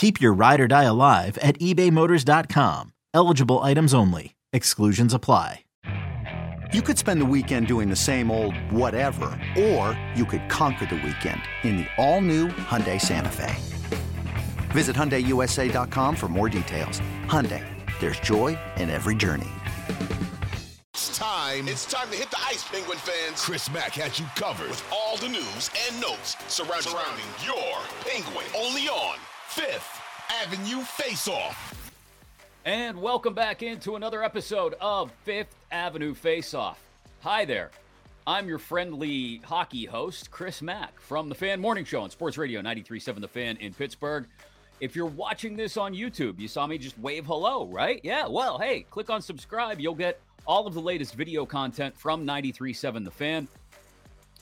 Keep your ride or die alive at ebaymotors.com. Eligible items only. Exclusions apply. You could spend the weekend doing the same old whatever, or you could conquer the weekend in the all-new Hyundai Santa Fe. Visit HyundaiUSA.com for more details. Hyundai, there's joy in every journey. It's time. It's time to hit the ice, Penguin fans. Chris Mack has you covered with all the news and notes surrounding, surrounding your Penguin. Only on Fifth Avenue Face Off. And welcome back into another episode of Fifth Avenue Face Off. Hi there. I'm your friendly hockey host, Chris Mack, from the Fan Morning Show on Sports Radio 93.7 The Fan in Pittsburgh. If you're watching this on YouTube, you saw me just wave hello, right? Yeah, well, hey, click on subscribe. You'll get all of the latest video content from 93.7 The Fan.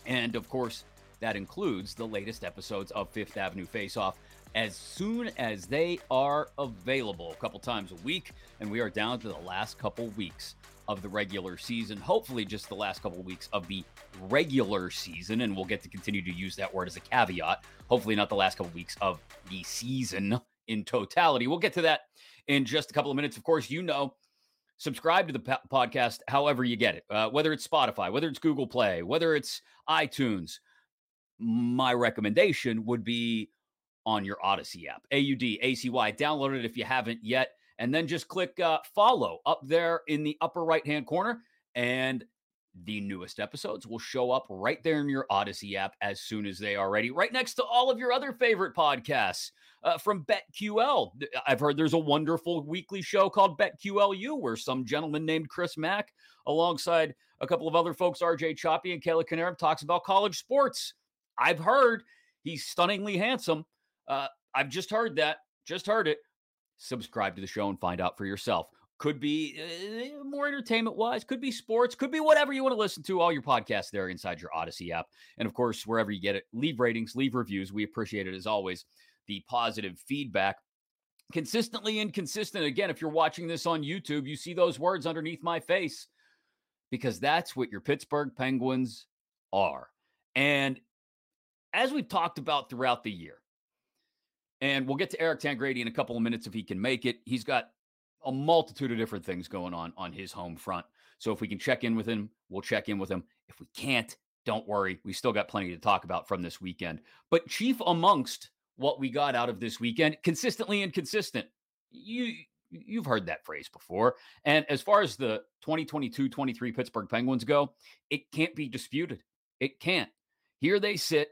And of course, that includes the latest episodes of Fifth Avenue Face Off as soon as they are available, a couple times a week. And we are down to the last couple weeks of the regular season. Hopefully, just the last couple weeks of the regular season. And we'll get to continue to use that word as a caveat. Hopefully, not the last couple weeks of the season in totality. We'll get to that in just a couple of minutes. Of course, you know subscribe to the po- podcast however you get it, uh, whether it's Spotify, whether it's Google Play, whether it's iTunes. My recommendation would be on your Audacy app, A U D A C Y. Download it if you haven't yet, and then just click uh, follow up there in the upper right hand corner, and the newest episodes will show up right there in your Audacy app as soon as they are ready, right next to all of your other favorite podcasts uh, from BetQL. I've heard there's a wonderful weekly show called BetQLU where some gentleman named Chris Mack, alongside a couple of other folks, RJ Choppy and Kayla Canarum, talks about college sports. I've heard he's stunningly handsome. Uh, I've just heard that. Just heard it. Subscribe to the show and find out for yourself. Could be uh, more entertainment wise, could be sports, could be whatever you want to listen to. All your podcasts there inside your Audacy app. And of course, wherever you get it, leave ratings, leave reviews. We appreciate it as always. The positive feedback consistently inconsistent. Again, if you're watching this on YouTube, you see those words underneath my face because that's what your Pittsburgh Penguins are. And as we've talked about throughout the year, and we'll get to Eric Tangradi in a couple of minutes if he can make it. He's got a multitude of different things going on on his home front. So if we can check in with him, we'll check in with him. If we can't, don't worry. We still got plenty to talk about from this weekend. But chief amongst what we got out of this weekend, consistently inconsistent. You you've heard that phrase before. And as far as the 2022-23 Pittsburgh Penguins go, it can't be disputed. It can't. Here they sit,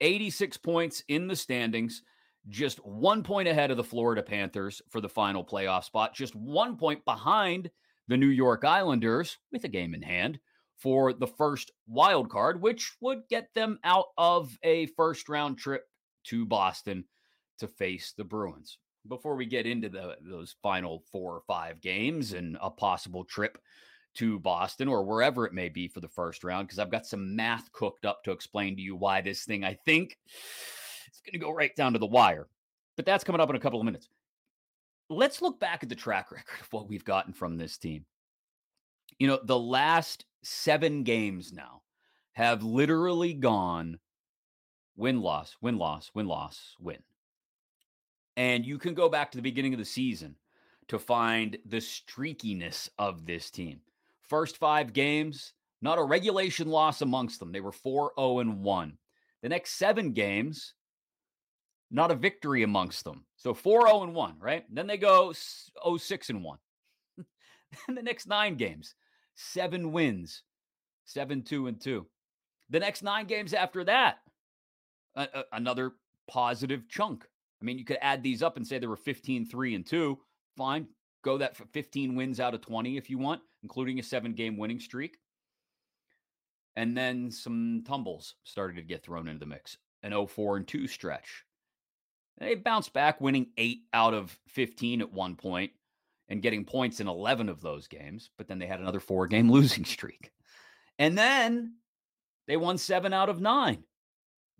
86 points in the standings just one point ahead of the Florida Panthers for the final playoff spot, just one point behind the New York Islanders with a game in hand for the first wild card, which would get them out of a first round trip to Boston to face the Bruins. Before we get into the, those final four or five games and a possible trip to Boston or wherever it may be for the first round, because I've got some math cooked up to explain to you why this thing, I think, it's going to go right down to the wire. But that's coming up in a couple of minutes. Let's look back at the track record of what we've gotten from this team. You know, the last seven games now have literally gone win, loss, win, loss, win, loss, win. And you can go back to the beginning of the season to find the streakiness of this team. First five games, not a regulation loss amongst them. They were 4 0 and 1. The next seven games, not a victory amongst them. So 4 0 and 1, right? Then they go 0 6 and 1. and the next nine games, seven wins, 7 2 and 2. The next nine games after that, another positive chunk. I mean, you could add these up and say there were 15 3 and 2. Fine. Go that for 15 wins out of 20 if you want, including a seven game winning streak. And then some tumbles started to get thrown into the mix. An 0 4 and 2 stretch. They bounced back, winning eight out of 15 at one point and getting points in 11 of those games. But then they had another four game losing streak. And then they won seven out of nine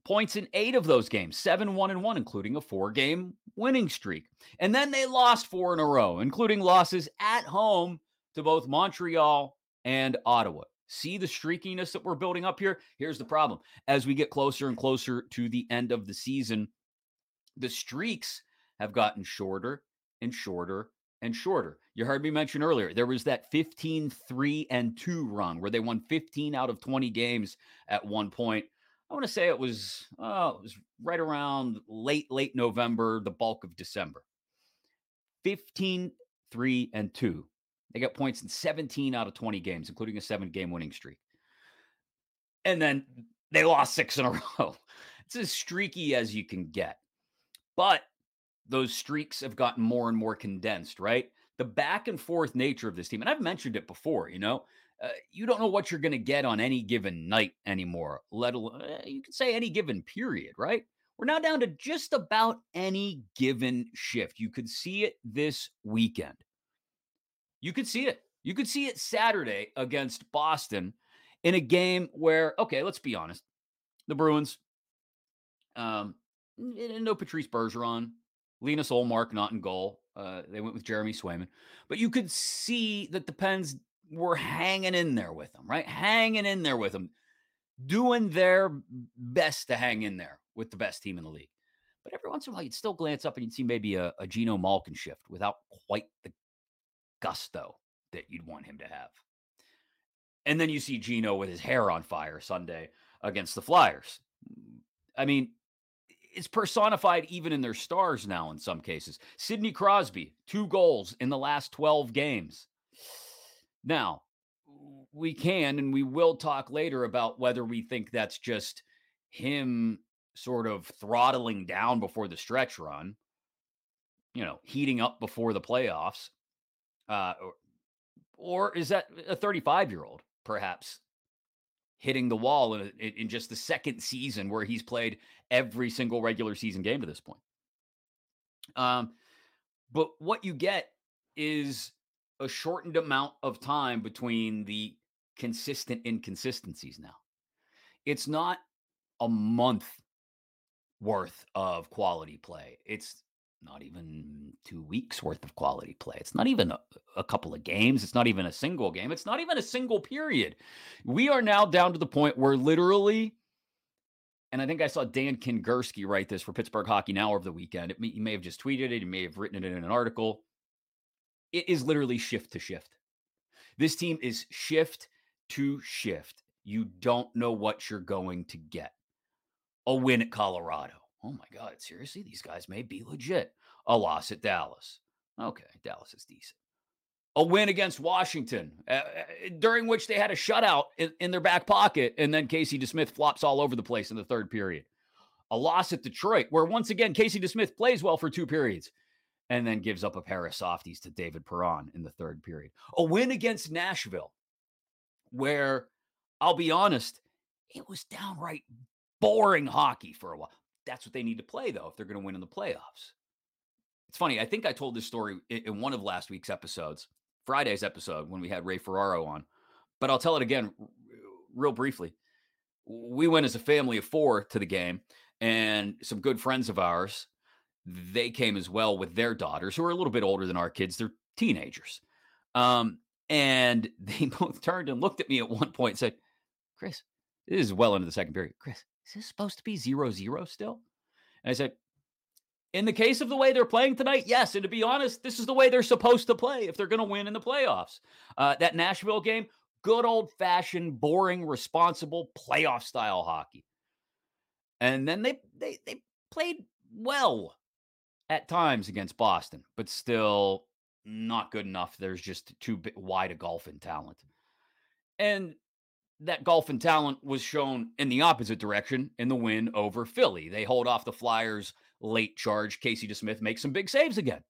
points in eight of those games, seven, one, and one, including a four game winning streak. And then they lost four in a row, including losses at home to both Montreal and Ottawa. See the streakiness that we're building up here? Here's the problem. As we get closer and closer to the end of the season, the streaks have gotten shorter and shorter and shorter. You heard me mention earlier, there was that 15 3 and 2 run where they won 15 out of 20 games at one point. I want to say it was, oh, it was right around late, late November, the bulk of December. 15 3 and 2. They got points in 17 out of 20 games, including a seven game winning streak. And then they lost six in a row. It's as streaky as you can get. But those streaks have gotten more and more condensed, right? The back and forth nature of this team, and I've mentioned it before, you know, uh, you don't know what you're going to get on any given night anymore, let alone, uh, you can say any given period, right? We're now down to just about any given shift. You could see it this weekend. You could see it. You could see it Saturday against Boston in a game where, okay, let's be honest, the Bruins, um, no Patrice Bergeron, Linus Ullmark not in goal. Uh, they went with Jeremy Swayman, but you could see that the Pens were hanging in there with them, right? Hanging in there with them, doing their best to hang in there with the best team in the league. But every once in a while, you'd still glance up and you'd see maybe a, a Geno Malkin shift without quite the gusto that you'd want him to have. And then you see Geno with his hair on fire Sunday against the Flyers. I mean, it's personified even in their stars now in some cases. Sidney Crosby, two goals in the last 12 games. Now, we can and we will talk later about whether we think that's just him sort of throttling down before the stretch run, you know, heating up before the playoffs. Uh, or, or is that a 35 year old perhaps hitting the wall in, in just the second season where he's played every single regular season game to this point. Um, but what you get is a shortened amount of time between the consistent inconsistencies now. It's not a month worth of quality play. It's not even two weeks worth of quality play. It's not even a, a, couple of games. It's not even a single game. It's not even a single period. We are now down to the point where literally, and I think I saw Dan Kingerski write this for Pittsburgh Hockey Now over the weekend. It may, he may have just tweeted it. He may have written it in an article. It is literally shift to shift. This team is shift to shift. You don't know what you're going to get. A win at Colorado oh my God, seriously, these guys may be legit. A loss at Dallas. Okay, Dallas is decent. A win against Washington, uh, during which they had a shutout in, in their back pocket, and then Casey DeSmith flops all over the place in the third period. A loss at Detroit, where once again Casey DeSmith plays well for two periods, and then gives up a pair of softies to David Perron in the third period. A win against Nashville, where I'll be honest, it was downright boring hockey for a while. That's what they need to play, though, if they're going to win in the playoffs. It's funny. I think I told this story in one of last week's episodes, Friday's episode, when we had Ray Ferraro on, but I'll tell it again real briefly. We went as a family of four to the game, and some good friends of ours, they came as well with their daughters, who are a little bit older than our kids. They're teenagers. Um, and they both turned and looked at me at one point and said, Chris, this is well into the second period. Chris, is this supposed to be zero zero still? And I said, in the case of the way they're playing tonight, yes. And to be honest, this is the way they're supposed to play if they're going to win in the playoffs. Uh, that Nashville game, good old fashioned, boring, responsible playoff style hockey. And then they they they played well at times against Boston, but still not good enough. There's just too wide a gulf in talent. And that golf and talent was shown in the opposite direction in the win over Philly. They hold off the Flyers' late charge. Casey DeSmith makes some big saves again.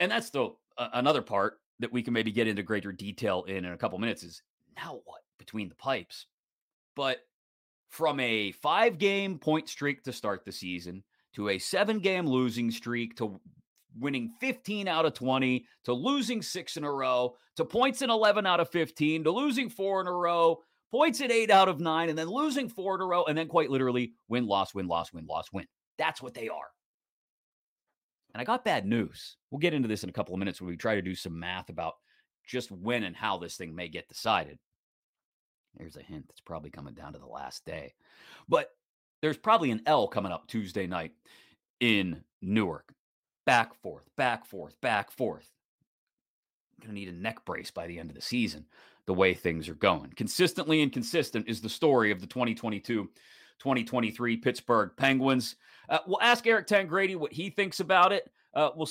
And that's the uh, another part that we can maybe get into greater detail in in a couple minutes is now what between the pipes. But from a five game point streak to start the season to a seven game losing streak to winning 15 out of 20 to losing six in a row to points in 11 out of 15 to losing four in a row, points in eight out of nine, and then losing four in a row, and then quite literally win, loss, win, loss, win, loss, win. That's what they are. And I got bad news. We'll get into this in a couple of minutes when we try to do some math about just when and how this thing may get decided. There's a hint that's probably coming down to the last day. But there's probably an L coming up Tuesday night in Newark. Back, forth, back, forth, back, forth. Going to need a neck brace by the end of the season, the way things are going. Consistently inconsistent is the story of the 2022 2023 Pittsburgh Penguins. Uh, we'll ask Eric Tangradi what he thinks about it. Uh, we'll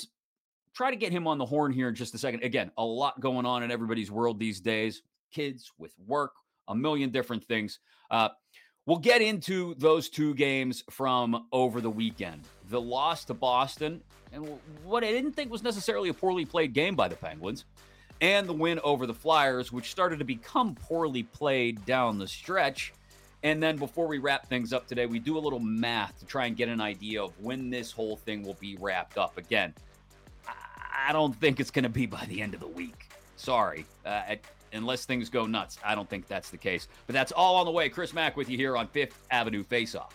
try to get him on the horn here in just a second. Again, a lot going on in everybody's world these days kids with work, a million different things. Uh, we'll get into those two games from over the weekend. The loss to Boston, and what I didn't think was necessarily a poorly played game by the Penguins, and the win over the Flyers, which started to become poorly played down the stretch. And then before we wrap things up today, we do a little math to try and get an idea of when this whole thing will be wrapped up. Again, I don't think it's going to be by the end of the week. Sorry. Uh, unless things go nuts. I don't think that's the case. But that's all on the way. Chris Mack with you here on Fifth Avenue Face Off.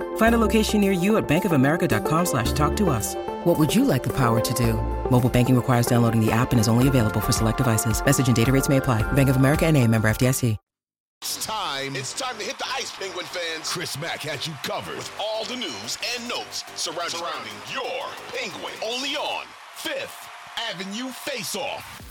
Find a location near you at bankofamerica.com slash talk to us. What would you like the power to do? Mobile banking requires downloading the app and is only available for select devices. Message and data rates may apply. Bank of America and a member FDIC. It's time. It's time to hit the ice, Penguin fans. Chris Mack has you covered with all the news and notes surrounding, surrounding your Penguin. Only on Fifth Avenue Face Off.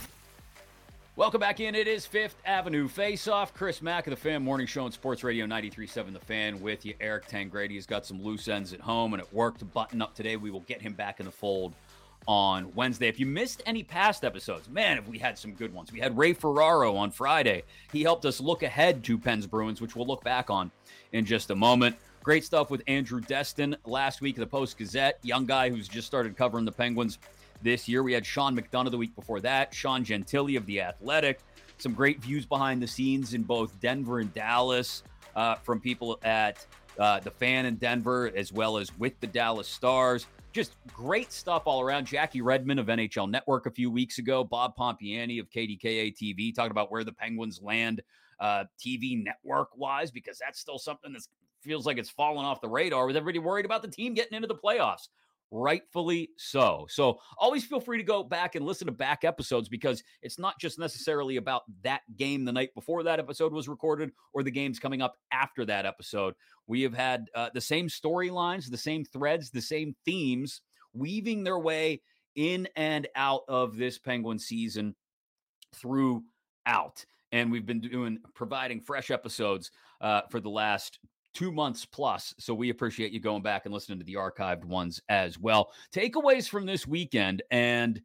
Welcome back in. It is Fifth Avenue Face Off. Chris Mack of the Fan Morning Show on Sports Radio 93.7 The Fan with you. Eric Tangradi has got some loose ends at home and at work to button up today. We will get him back in the fold on Wednesday. If you missed any past episodes, man, have we had some good ones. We had Ray Ferraro on Friday. He helped us look ahead to Pens Bruins, which we'll look back on in just a moment. Great stuff with Andrew Destin last week the Post Gazette, young guy who's just started covering the Penguins this year. We had Sean McDonough the week before that, Sean Gentille of The Athletic. Some great views behind the scenes in both Denver and Dallas uh, from people at uh, the fan in Denver, as well as with the Dallas Stars. Just great stuff all around. Jackie Redmond of NHL Network a few weeks ago, Bob Pompiani of KDKA TV talking about where the Penguins land uh, TV network wise, because that's still something that feels like it's fallen off the radar with everybody worried about the team getting into the playoffs rightfully so. So always feel free to go back and listen to back episodes because it's not just necessarily about that game the night before that episode was recorded or the games coming up after that episode. We have had uh, the same storylines, the same threads, the same themes weaving their way in and out of this Penguin season throughout. And we've been doing providing fresh episodes uh, for the last two months plus. So we appreciate you going back and listening to the archived ones as well. Takeaways from this weekend and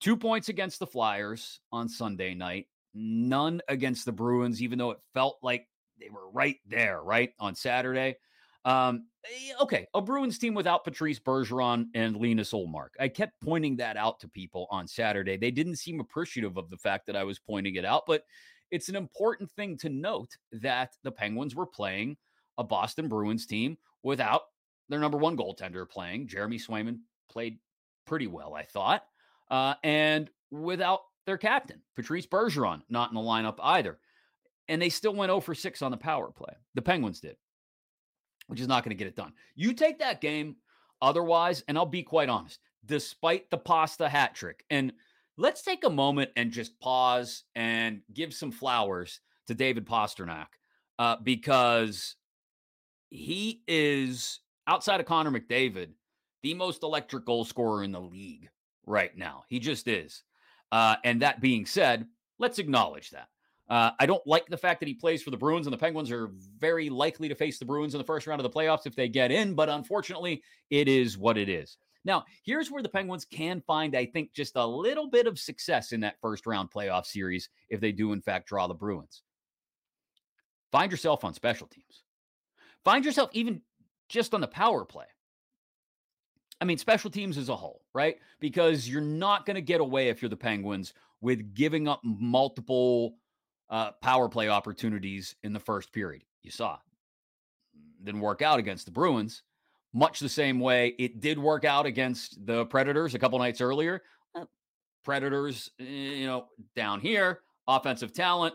two points against the Flyers on Sunday night, none against the Bruins, even though it felt like they were right there, right on Saturday. Um, eh, okay, a Bruins team without Patrice Bergeron and Linus Ullmark. I kept pointing that out to people on Saturday. They didn't seem appreciative of the fact that I was pointing it out, but it's an important thing to note that the Penguins were playing a Boston Bruins team without their number one goaltender playing. Jeremy Swayman played pretty well, I thought. Uh, and without their captain, Patrice Bergeron, not in the lineup either. And they still went 0 for 6 on the power play. The Penguins did, which is not going to get it done. You take that game otherwise, and I'll be quite honest, despite the pasta hat trick, and let's take a moment and just pause and give some flowers to David Pastrnak uh, because he is outside of Connor McDavid, the most electric goal scorer in the league right now. He just is. Uh, and that being said, let's acknowledge that. Uh, I don't like the fact that he plays for the Bruins, and the Penguins are very likely to face the Bruins in the first round of the playoffs if they get in. But unfortunately, it is what it is. Now, here's where the Penguins can find, I think, just a little bit of success in that first round playoff series if they do, in fact, draw the Bruins. Find yourself on special teams. Find yourself even just on the power play. I mean, special teams as a whole, right? Because you're not going to get away if you're the Penguins with giving up multiple uh, power play opportunities in the first period. You saw didn't work out against the Bruins, much the same way it did work out against the Predators a couple nights earlier. Uh, Predators, eh, you know, down here, offensive talent.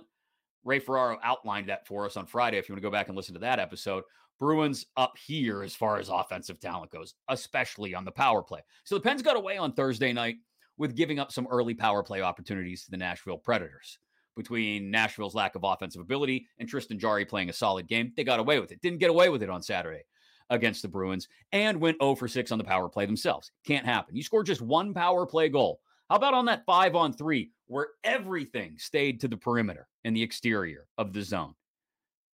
Ray Ferraro outlined that for us on Friday. If you want to go back and listen to that episode, Bruins up here as far as offensive talent goes, especially on the power play. So the Pens got away on Thursday night with giving up some early power play opportunities to the Nashville Predators. Between Nashville's lack of offensive ability and Tristan Jarry playing a solid game, they got away with it. Didn't get away with it on Saturday against the Bruins and went 0 for 6 on the power play themselves. Can't happen. You scored just one power play goal. How about on that five on three where everything stayed to the perimeter and the exterior of the zone?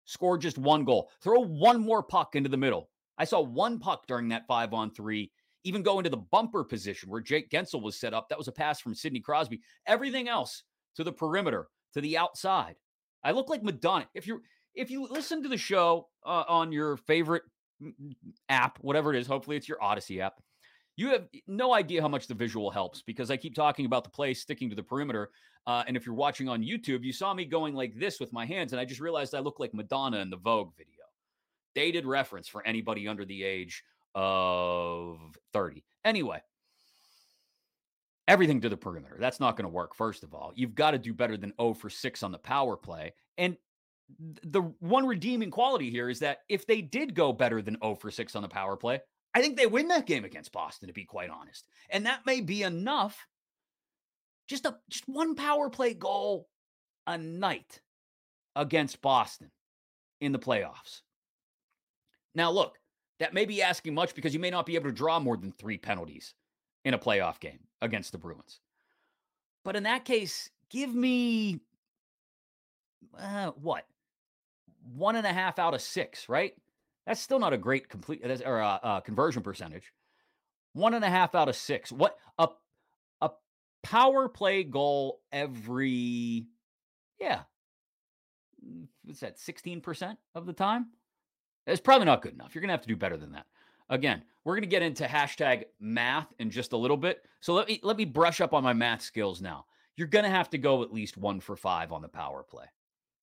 Score just one goal, throw one more puck into the middle. I saw one puck during that five on three, even go into the bumper position where Jake Guentzel was set up. That was a pass from Sidney Crosby. Everything else to the perimeter, to the outside. I look like Madonna. If you if you listen to the show uh, on your favorite app, whatever it is, hopefully it's your Audacy app. You have no idea how much the visual helps because I keep talking about the play sticking to the perimeter. Uh, and if you're watching on YouTube, you saw me going like this with my hands, and I just realized I look like Madonna in the Vogue video. Dated reference for anybody under the age of 30. Anyway, everything to the perimeter. That's not going to work, first of all. You've got to do better than 0 for 6 on the power play. And the one redeeming quality here is that if they did go better than 0 for 6 on the power play, I think they win that game against Boston, to be quite honest. And that may be enough. Just a just one power play goal a night against Boston in the playoffs. Now, look, that may be asking much because you may not be able to draw more than three penalties in a playoff game against the Bruins. But in that case, give me uh, what? One and a half out of six, right? That's still not a great complete or uh, uh, conversion percentage. One and a half out of six. What a a power play goal every yeah. Mm, what's that? Sixteen percent of the time. It's probably not good enough. You're gonna have to do better than that. Again, we're gonna get into hashtag math in just a little bit. So let me let me brush up on my math skills now. You're gonna have to go at least one for five on the power play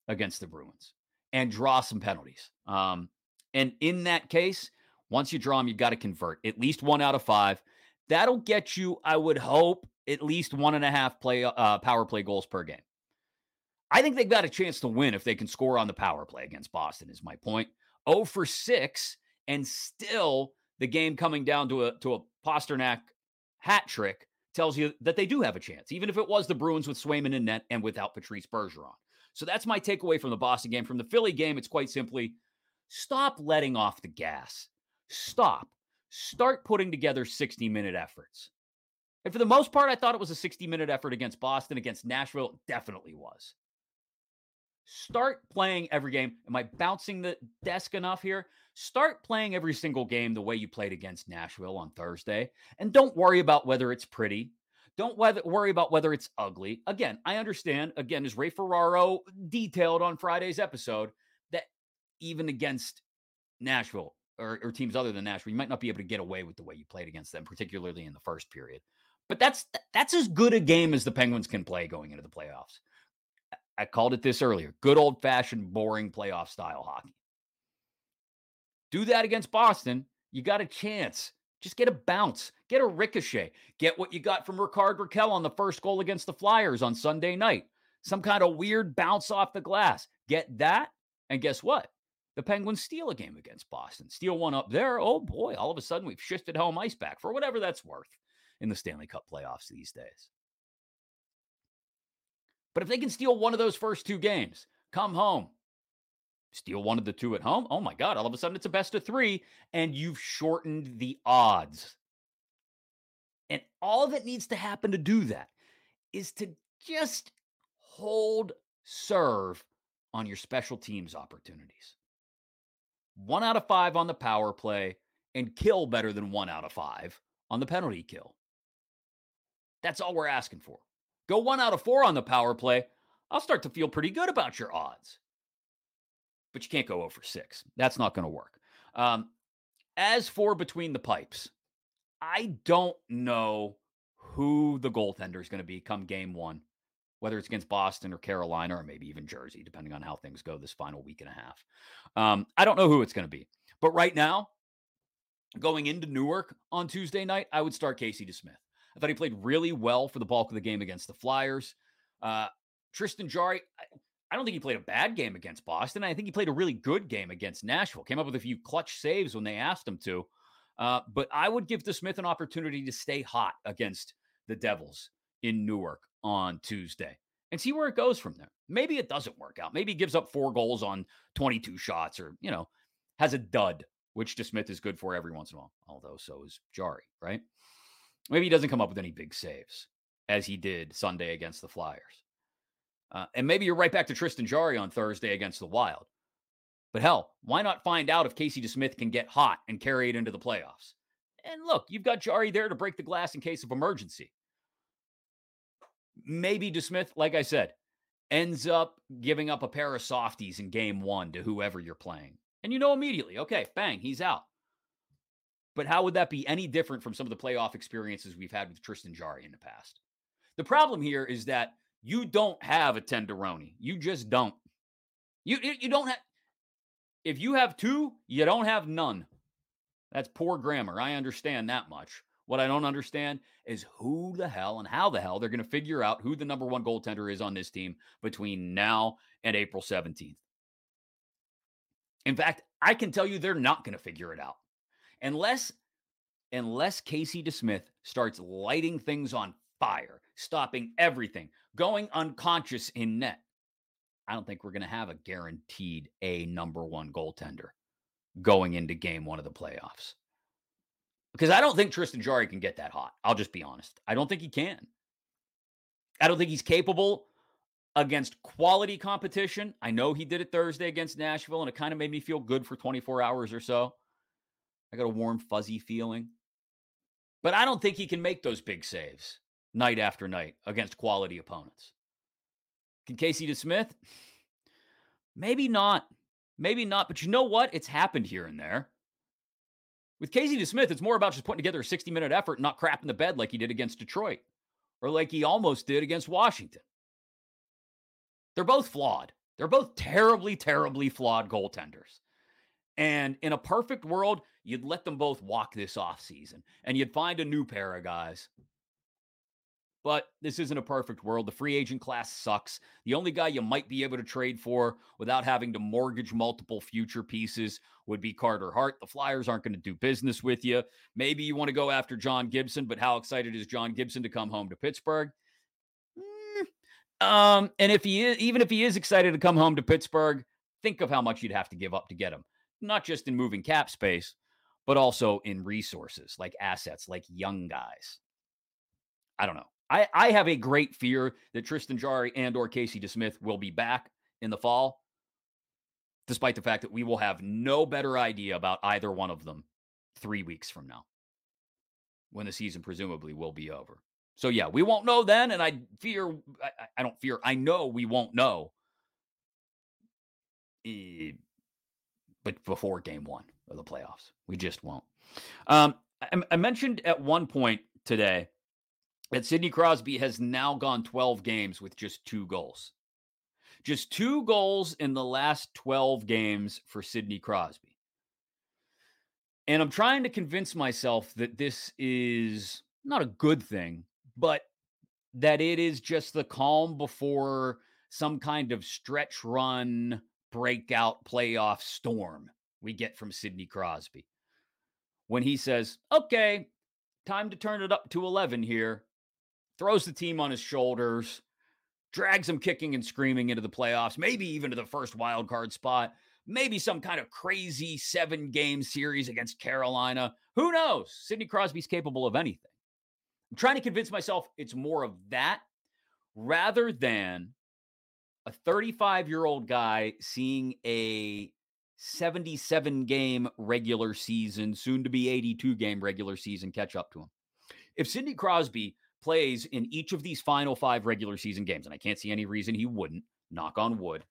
against the Bruins and draw some penalties. Um, and in that case, once you draw them, you got to convert at least one out of five. That'll get you, I would hope, at least one and a half play uh, power play goals per game. I think they've got a chance to win if they can score on the power play against Boston. Is my point. 0 for six, and still the game coming down to a to a Pastrnak hat trick tells you that they do have a chance, even if it was the Bruins with Swayman in net and without Patrice Bergeron. So that's my takeaway from the Boston game. From the Philly game, it's quite simply Stop letting off the gas. Stop. Start putting together 60 minute efforts. And for the most part, I thought it was a 60 minute effort against Boston, against Nashville. It definitely was. Start playing every game. Am I bouncing the desk enough here? Start playing every single game the way you played against Nashville on Thursday. And don't worry about whether it's pretty. Don't worry about whether it's ugly. Again, I understand. Again, as Ray Ferraro detailed on Friday's episode, even against Nashville or, or, teams other than Nashville, you might not be able to get away with the way you played against them, particularly in the first period. But that's that's as good a game as the Penguins can play going into the playoffs. I called it this earlier. Good old fashioned, boring playoff style hockey. Do that against Boston. You got a chance. Just get a bounce, get a ricochet, get what you got from Rickard Rakell on the first goal against the Flyers on Sunday night. Some kind of weird bounce off the glass. Get that, and guess what? The Penguins steal a game against Boston, steal one up there. Oh boy, all of a sudden we've shifted home ice back for whatever that's worth in the Stanley Cup playoffs these days. But if they can steal one of those first two games, come home, steal one of the two at home, oh my God, all of a sudden it's a best of three, and you've shortened the odds. And all that needs to happen to do that is to just hold serve on your special teams opportunities. One out of five on the power play and kill better than one out of five on the penalty kill. That's all we're asking for. Go one out of four on the power play. I'll start to feel pretty good about your odds. But you can't go over six. That's not going to work. Um, as for between the pipes, I don't know who the goaltender is going to be come game one whether it's against Boston or Carolina or maybe even Jersey, depending on how things go this final week and a half. Um, I don't know who it's going to be. But right now, going into Newark on Tuesday night, I would start Casey DeSmith. I thought he played really well for the bulk of the game against the Flyers. Uh, Tristan Jarry, I, don't think he played a bad game against Boston. I think he played a really good game against Nashville. Came up with a few clutch saves when they asked him to. Uh, but I would give DeSmith an opportunity to stay hot against the Devils in Newark on Tuesday and see where it goes from there. Maybe it doesn't work out. Maybe he gives up four goals on 22 shots or, you know, has a dud, which DeSmith is good for every once in a while, although so is Jarry, right? Maybe he doesn't come up with any big saves as he did Sunday against the Flyers. Uh, and maybe you're right back to Tristan Jarry on Thursday against the Wild. But hell, why not find out if Casey DeSmith can get hot and carry it into the playoffs? And look, you've got Jarry there to break the glass in case of emergency maybe DeSmith, like I said, ends up giving up a pair of softies in game one to whoever you're playing. And you know immediately, okay, bang, he's out. But how would that be any different from some of the playoff experiences we've had with Tristan Jarry in the past? The problem here is that you don't have a tenderoni. You just don't. You you don't have. If you have two, you don't have none. That's poor grammar. I understand that much. What I don't understand is who the hell and how the hell they're going to figure out who the number one goaltender is on this team between now and April 17th. In fact, I can tell you they're not going to figure it out unless unless Casey DeSmith starts lighting things on fire, stopping everything, going unconscious in net. I don't think we're going to have a guaranteed a number one goaltender going into game one of the playoffs because I don't think Tristan Jarry can get that hot. I'll just be honest. I don't think he can. I don't think he's capable against quality competition. I know he did it Thursday against Nashville, and it kind of made me feel good for 24 hours or so. I got a warm, fuzzy feeling. But I don't think he can make those big saves night after night against quality opponents. Can Casey DeSmith? Maybe not. Maybe not. But you know what? It's happened here and there. With Casey DeSmith, it's more about just putting together a 60 minute effort and not crapping the bed like he did against Detroit or like he almost did against Washington. They're both flawed. They're both terribly, terribly flawed goaltenders. And in a perfect world, you'd let them both walk this off season and you'd find a new pair of guys but this isn't a perfect world. The free agent class sucks. The only guy you might be able to trade for without having to mortgage multiple future pieces would be Carter Hart. The Flyers aren't going to do business with you. Maybe you want to go after John Gibson, but how excited is John Gibson to come home to Pittsburgh? Mm. Um, and if he is, even if he is excited to come home to Pittsburgh, think of how much you'd have to give up to get him. Not just in moving cap space, but also in resources like assets, like young guys. I don't know. I, I have a great fear that Tristan Jarry and or Casey DeSmith will be back in the fall, despite the fact that we will have no better idea about either one of them three weeks from now, when the season presumably will be over. So yeah, we won't know then, and I fear I, I don't fear I know we won't know, but before game one of the playoffs, we just won't. Um, I, I mentioned at one point today that Sidney Crosby has now gone 12 games with just two goals. Just two goals in the last 12 games for Sidney Crosby. And I'm trying to convince myself that this is not a good thing, but that it is just the calm before some kind of stretch run, breakout playoff storm we get from Sidney Crosby. When he says, okay, time to turn it up to 11 here, throws the team on his shoulders, drags them kicking and screaming into the playoffs, maybe even to the first wild card spot, maybe some kind of crazy seven game series against Carolina. Who knows? Sidney Crosby's capable of anything. I'm trying to convince myself it's more of that rather than a 35 year old guy seeing a 77 game regular season, soon to be 82 game regular season catch up to him. If Sidney Crosby plays in each of these final five regular season games, and I can't see any reason he wouldn't, knock on wood,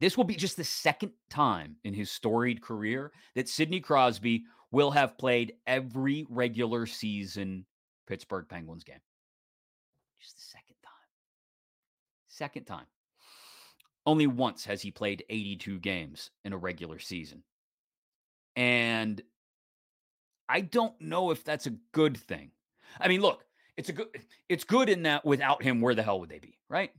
this will be just the second time in his storied career that Sidney Crosby will have played every regular season Pittsburgh Penguins game. Just the second time. Second time. Only once has he played 82 games in a regular season. And I don't know if that's a good thing. I mean, look, it's a good it's good in that without him, where the hell would they be, right?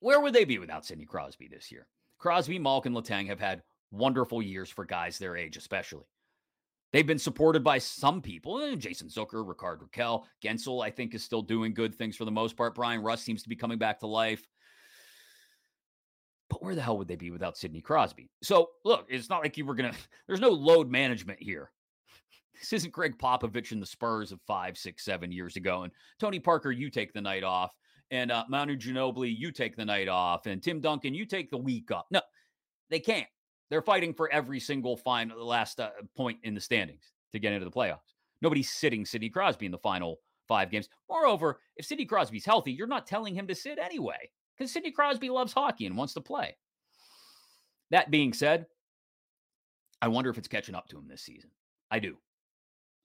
Where would they be without Sidney Crosby this year? Crosby, Malkin, Letang have had wonderful years for guys their age, especially. They've been supported by some people. Eh, Jason Zucker, Rickard Rakell, Guentzel, I think, is still doing good things for the most part. Bryan Rust seems to be coming back to life. But where the hell would they be without Sidney Crosby? So, look, it's not like you were going to, there's no load management here. This isn't Gregg Popovich and the Spurs of five, six, seven years ago. And Tony Parker, you take the night off and uh, Manu Ginobili, you take the night off, and Tim Duncan, you take the week off. No, they can't. They're fighting for every single final last uh, point in the standings to get into the playoffs. Nobody's sitting Sidney Crosby in the final five games. Moreover, if Sidney Crosby's healthy, you're not telling him to sit anyway because Sidney Crosby loves hockey and wants to play. That being said, I wonder if it's catching up to him this season. I do.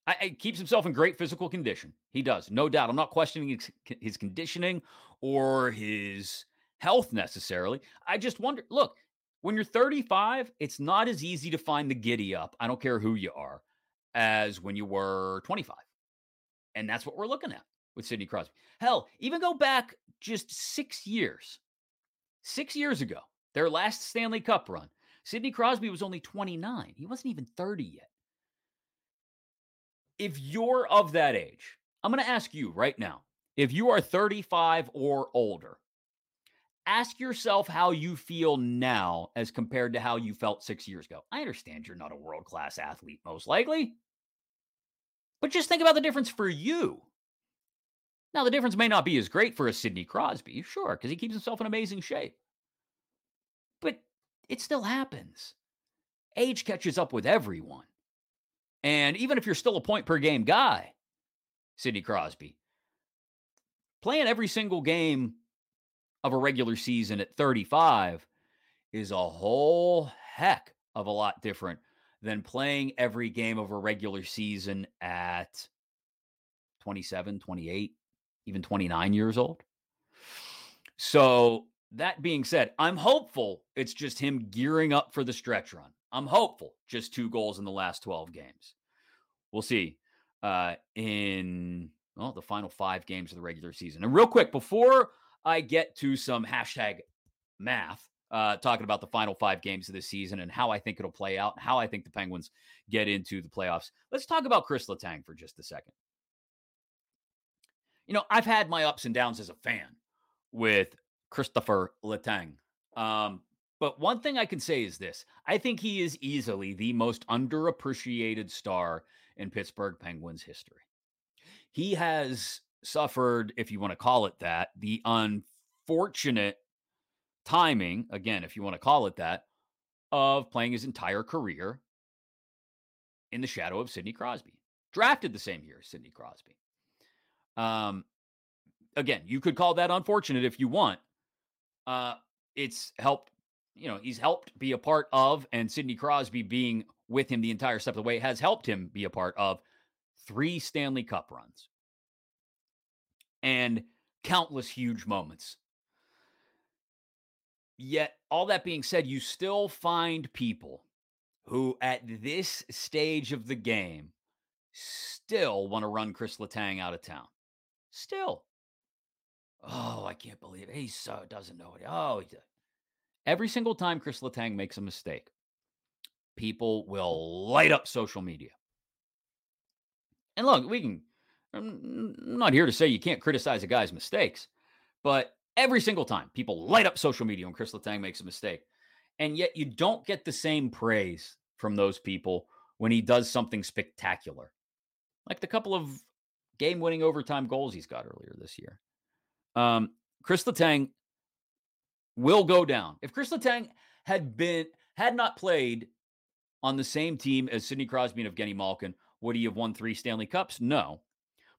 I, I, keeps himself in great physical condition. He does, no doubt. I'm not questioning his, his conditioning or his health necessarily. I just wonder. Look, when you're 35, it's not as easy to find the giddy up. I don't care who you are, as when you were 25, and that's what we're looking at with Sidney Crosby. Hell, even go back just six years. Six years ago, their last Stanley Cup run. Sidney Crosby was only 29. He wasn't even 30 yet if you're of that age, I'm going to ask you right now if you are 35 or older, ask yourself how you feel now as compared to how you felt six years ago. I understand you're not a world class athlete, most likely, but just think about the difference for you. Now, the difference may not be as great for a Sidney Crosby, sure, because he keeps himself in amazing shape, but it still happens. Age catches up with everyone. And even if you're still a point per game guy, Sidney Crosby, playing every single game of a regular season at 35 is a whole heck of a lot different than playing every game of a regular season at 27, 28, even 29 years old. So, that being said, I'm hopeful it's just him gearing up for the stretch run. I'm hopeful just two goals in the last 12 games we'll see uh, in well, the final five games of the regular season. And real quick, before I get to some hashtag math, uh, talking about the final five games of the season and how I think it'll play out how I think the Penguins get into the playoffs, let's talk about Chris Letang for just a second. You know, I've had my ups and downs as a fan with Christopher Letang. Um, but one thing I can say is this I think he is easily the most underappreciated star in Pittsburgh Penguins history. He has suffered, if you want to call it that, the unfortunate timing, again, if you want to call it that, of playing his entire career in the shadow of Sidney Crosby. Drafted the same year as Sidney Crosby. Um, again, you could call that unfortunate if you want. Uh, it's helped, you know, he's helped be a part of, and Sidney Crosby being with him the entire step of the way has helped him be a part of three Stanley Cup runs and countless huge moments. Yet, all that being said, you still find people who at this stage of the game still want to run Chris Letang out of town. Still. Oh, I can't believe it. He so doesn't know it. Oh, every single time Chris Letang makes a mistake, people will light up social media. And look, we can, I'm not here to say you can't criticize a guy's mistakes, but every single time people light up social media when Chris Letang makes a mistake. And yet you don't get the same praise from those people when he does something spectacular, like the couple of game winning overtime goals he's got earlier this year. Um, Chris Letang will go down. If Chris Letang had been had not played on the same team as Sidney Crosby and Evgeny Malkin, would he have won three Stanley Cups? No.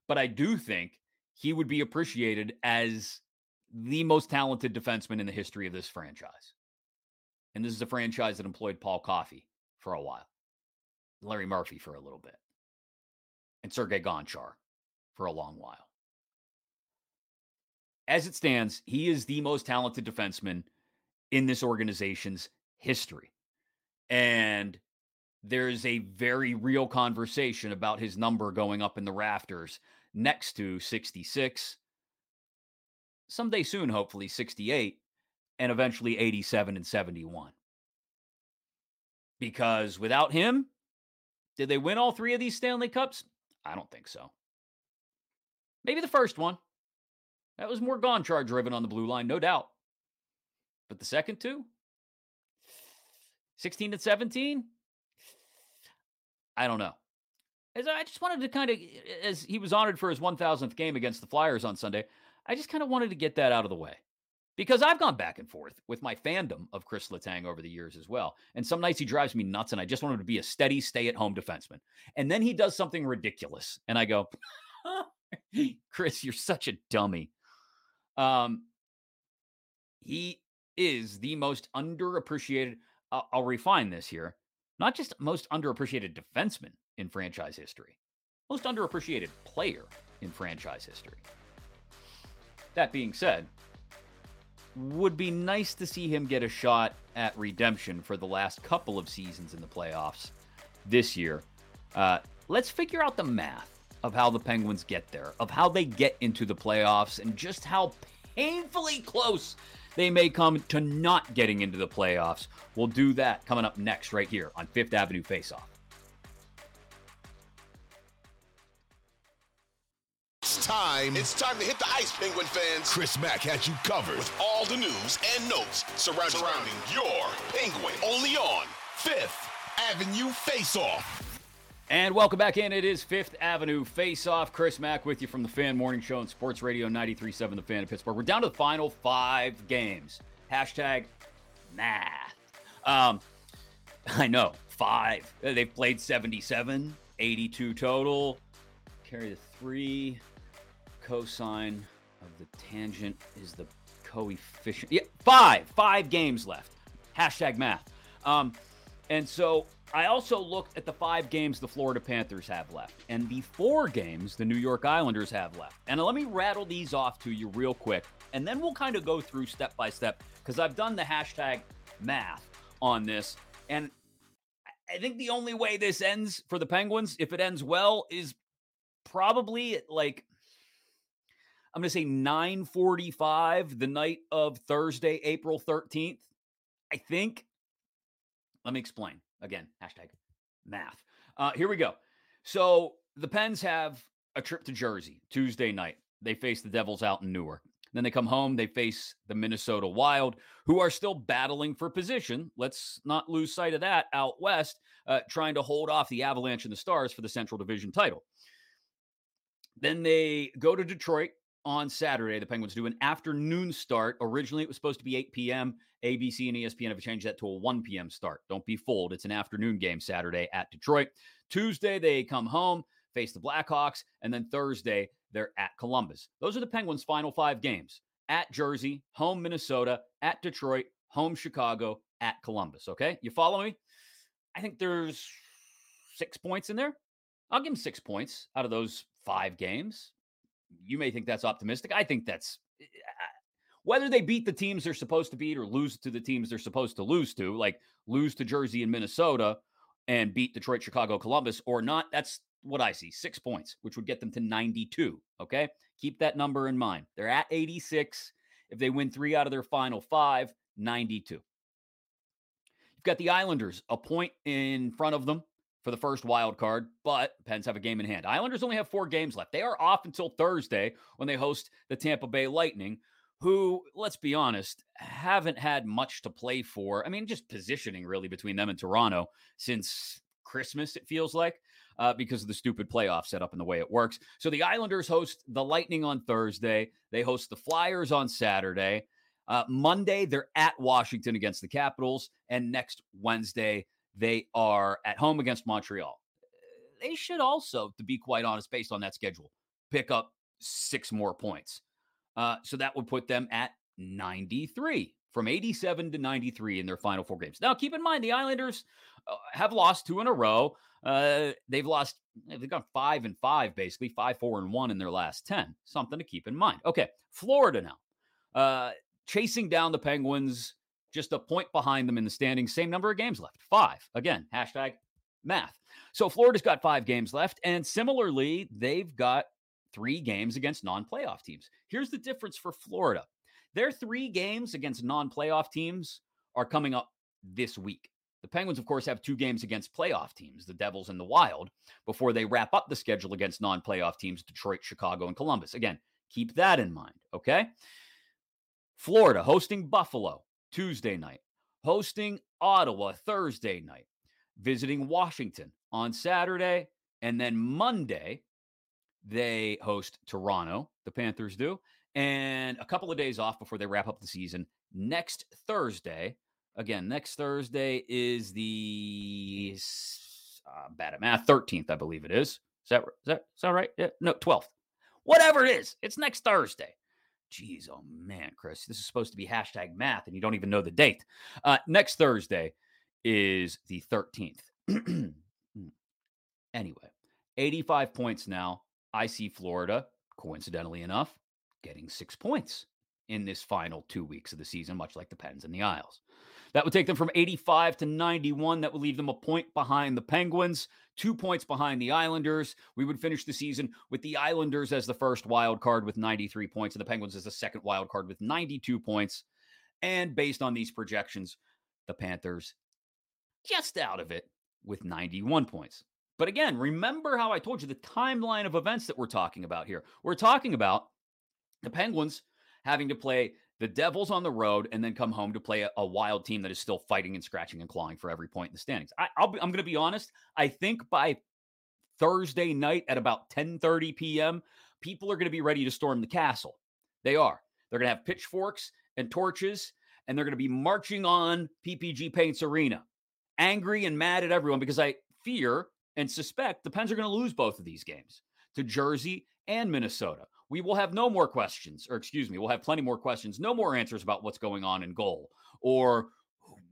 But I do think he would be appreciated as the most talented defenseman in the history of this franchise. And this is a franchise that employed Paul Coffey for a while, Larry Murphy for a little bit, and Sergei Gonchar for a long while. As it stands, he is the most talented defenseman in this organization's history. And there's a very real conversation about his number going up in the rafters next to 66, someday soon, hopefully 68, and eventually 87 and 71. Because without him, did they win all three of these Stanley Cups? I don't think so. Maybe the first one. That was more Gonchar driven on the blue line, no doubt. But the second two, 16 and 17, I don't know. As I just wanted to kind of, as he was honored for his 1000th game against the Flyers on Sunday, I just kind of wanted to get that out of the way because I've gone back and forth with my fandom of Chris Letang over the years as well. And some nights he drives me nuts, and I just want him to be a steady, stay at home defenseman. And then he does something ridiculous, and I go, Chris, you're such a dummy. Um, he is the most underappreciated. I'll, I'll refine this here not just most underappreciated defenseman in franchise history, most underappreciated player in franchise history. That being said, would be nice to see him get a shot at redemption for the last couple of seasons in the playoffs this year. Uh, let's figure out the math of how the Penguins get there, of how they get into the playoffs, and just how painfully close they may come to not getting into the playoffs. We'll do that coming up next, right here on Fifth Avenue Faceoff. It's time. It's time to hit the ice, Penguin fans. Chris Mack has you covered with all the news and notes surrounding, surrounding your Penguin. Only on Fifth Avenue Faceoff. And welcome back in. It is Fifth Avenue Face Off. Chris Mack with you from the Fan Morning Show and Sports Radio 93.7 The Fan of Pittsburgh. We're down to the final five games. Hashtag math. Um, I know, five. They've played 77, 82 total. Carry the three. Cosine of the tangent is the coefficient. Yeah, five. Five games left. Hashtag math. Um, and so I also looked at the five games the Florida Panthers have left and the four games the New York Islanders have left. And let me rattle these off to you real quick. And then we'll kind of go through step by step because I've done the hashtag math on this. And I think the only way this ends for the Penguins, if it ends well, is probably like I'm going to say 9:45 the night of Thursday, April 13th. I think. Let me explain. Again, hashtag math. Uh, here we go. So the Pens have a trip to Jersey Tuesday night. They face the Devils out in Newark. Then they come home, they face the Minnesota Wild, who are still battling for position. Let's not lose sight of that out west, uh, trying to hold off the Avalanche and the Stars for the Central Division title. Then they go to Detroit on Saturday. The Penguins do an afternoon start. Originally, it was supposed to be 8 p.m. ABC and ESPN have changed that to a 1 p.m. start. Don't be fooled. It's an afternoon game Saturday at Detroit. Tuesday, they come home, face the Blackhawks, and then Thursday, they're at Columbus. Those are the Penguins' final five games at Jersey, home Minnesota, at Detroit, home Chicago, at Columbus. Okay. You follow me? I think there's six points in there. I'll give them six points out of those five games you may think that's optimistic. I think that's eh, whether they beat the teams they're supposed to beat or lose to the teams they're supposed to lose to, like lose to Jersey and Minnesota, and beat Detroit, Chicago, Columbus or not, that's what I see six points, which would get them to 92. Okay. Keep that number in mind. They're at 86. If they win three out of their final five, 92. You've got the Islanders a point in front of them for the first wild card, but Pens have a game in hand. Islanders only have four games left. They are off until Thursday when they host the Tampa Bay Lightning, who, let's be honest, haven't had much to play for. I mean, just positioning really between them and Toronto since Christmas, it feels like, uh, because of the stupid playoff setup and the way it works. So the Islanders host the Lightning on Thursday. They host the Flyers on Saturday. Uh, Monday, they're at Washington against the Capitals. And next Wednesday, they are at home against Montreal. They should also, to be quite honest, based on that schedule, pick up six more points. Uh, so that would put them at 93 from 87 to 93 in their final four games. Now, keep in mind, the Islanders uh, have lost two in a row. Uh, they've lost, they've gone five and five, basically, five, four, and one in their last 10. Something to keep in mind. Okay, Florida now. Uh, chasing down the Penguins, just a point behind them in the standings. Same number of games left, five. Again, hashtag math. So Florida's got five games left. And similarly, they've got three games against non playoff teams. Here's the difference for Florida their three games against non playoff teams are coming up this week. The Penguins, of course, have two games against playoff teams, the Devils and the Wild, before they wrap up the schedule against non playoff teams, Detroit, Chicago, and Columbus. Again, keep that in mind, okay? Florida hosting Buffalo Tuesday night, hosting Ottawa Thursday night, visiting Washington on Saturday, and then Monday, they host Toronto, the Panthers do, and a couple of days off before they wrap up the season. Next Thursday, again, next Thursday is the uh, bad at math, 13th, I believe it is. Is that, is that, is that right? Yeah, no, 12th. Whatever it is, it's next Thursday. Jeez, oh man, Chris, this is supposed to be hashtag math and you don't even know the date. Uh, next Thursday is the 13th. anyway, 85 points now. I see Florida, coincidentally enough, getting six points in this final two weeks of the season, much like the Pens and the Isles. That would take them from 85 to 91. That would leave them a point behind the Penguins, two points behind the Islanders. We would finish the season with the Islanders as the first wild card with 93 points, and the Penguins as the second wild card with 92 points. And based on these projections, the Panthers just out of it with 91 points. But again, remember how I told you the timeline of events that we're talking about here. We're talking about the Penguins having to play the Devils on the road and then come home to play a, a wild team that is still fighting and scratching and clawing for every point in the standings. I, I'm going to be honest. I think by Thursday night at about 10:30 p.m., people are going to be ready to storm the castle. They are. They're going to have pitchforks and torches, and they're going to be marching on PPG Paints Arena, angry and mad at everyone because I fear and suspect the Pens are going to lose both of these games to Jersey and Minnesota we will have no more questions, or excuse me, we'll have plenty more questions, no more answers about what's going on in goal or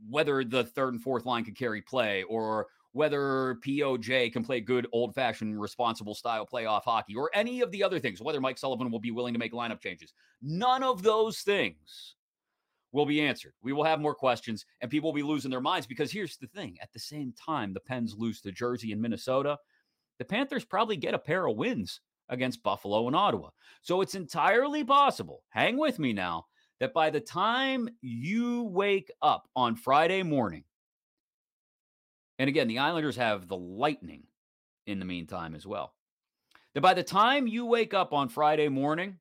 whether the third and fourth line can carry play or whether POJ can play good old fashioned responsible style playoff hockey or any of the other things, whether Mike Sullivan will be willing to make lineup changes. None of those things will be answered. We will have more questions and people will be losing their minds because here's the thing at the same time, the Pens lose to Jersey and Minnesota. The Panthers probably get a pair of wins against Buffalo and Ottawa. So it's entirely possible, hang with me now, that by the time you wake up on Friday morning, and again, the Islanders have the Lightning in the meantime as well, that by the time you wake up on Friday morning,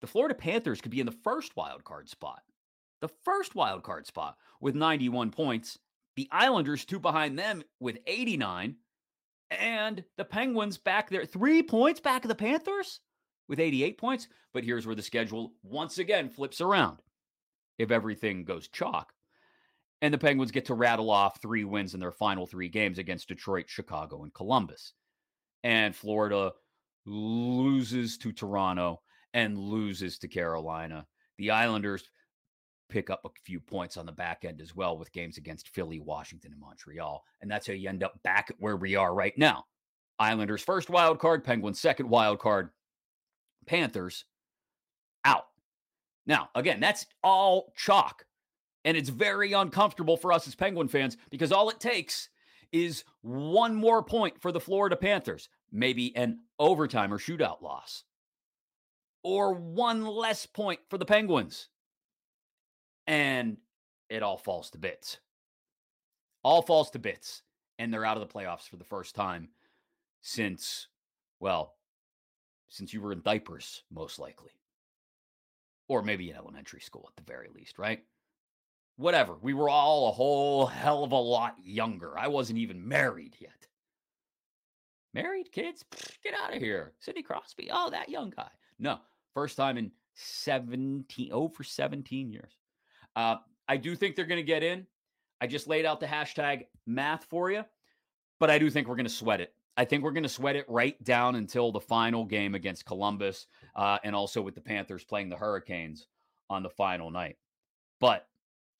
the Florida Panthers could be in the first wild card spot. The first wild card spot with 91 points. The Islanders, two behind them with 89 and the Penguins back there, three points back of the Panthers with 88 points. But here's where the schedule once again flips around if everything goes chalk. And the Penguins get to rattle off three wins in their final three games against Detroit, Chicago, and Columbus. And Florida loses to Toronto and loses to Carolina. The Islanders pick up a few points on the back end as well with games against Philly, Washington, and Montreal. And that's how you end up back at where we are right now. Islanders first wild card, Penguins second wild card, Panthers out. Now, again, that's all chalk. And it's very uncomfortable for us as Penguin fans because all it takes is one more point for the Florida Panthers, maybe an overtime or shootout loss, or one less point for the Penguins. And it all falls to bits. All falls to bits. And they're out of the playoffs for the first time since, well, since you were in diapers, most likely. Or maybe in elementary school at the very least, right? Whatever. We were all a whole hell of a lot younger. I wasn't even married yet. Married kids? Get out of here. Sidney Crosby. Oh, that young guy. No, first time in 17, over 17 years. Uh, I do think they're going to get in. I just laid out the hashtag math for you, but I do think we're going to sweat it. I think we're going to sweat it right down until the final game against Columbus uh, and also with the Panthers playing the Hurricanes on the final night. But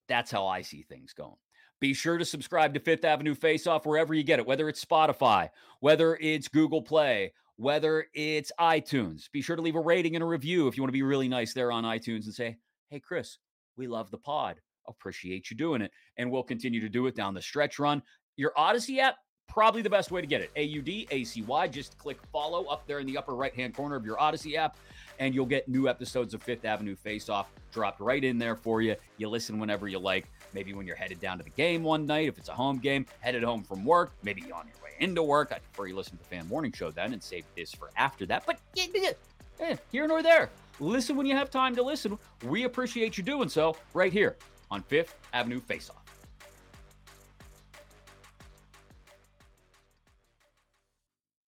that's how I see things going. Be sure to subscribe to Fifth Avenue Face Off wherever you get it, whether it's Spotify, whether it's Google Play, whether it's iTunes. Be sure to leave a rating and a review if you want to be really nice there on iTunes and say, hey, Chris, we love the pod. Appreciate you doing it. And we'll continue to do it down the stretch run. Your Audacy app, probably the best way to get it. A U D A C Y. Just click follow up there in the upper right hand corner of your Audacy app, and you'll get new episodes of Fifth Avenue Face Off dropped right in there for you. You listen whenever you like. Maybe when you're headed down to the game one night, if it's a home game, headed home from work, maybe on your way into work. I prefer you listen to the Fan Morning Show then and save this for after that. But eh, here nor there. Listen when you have time to listen. We appreciate you doing so right here on Fifth Avenue Face Off.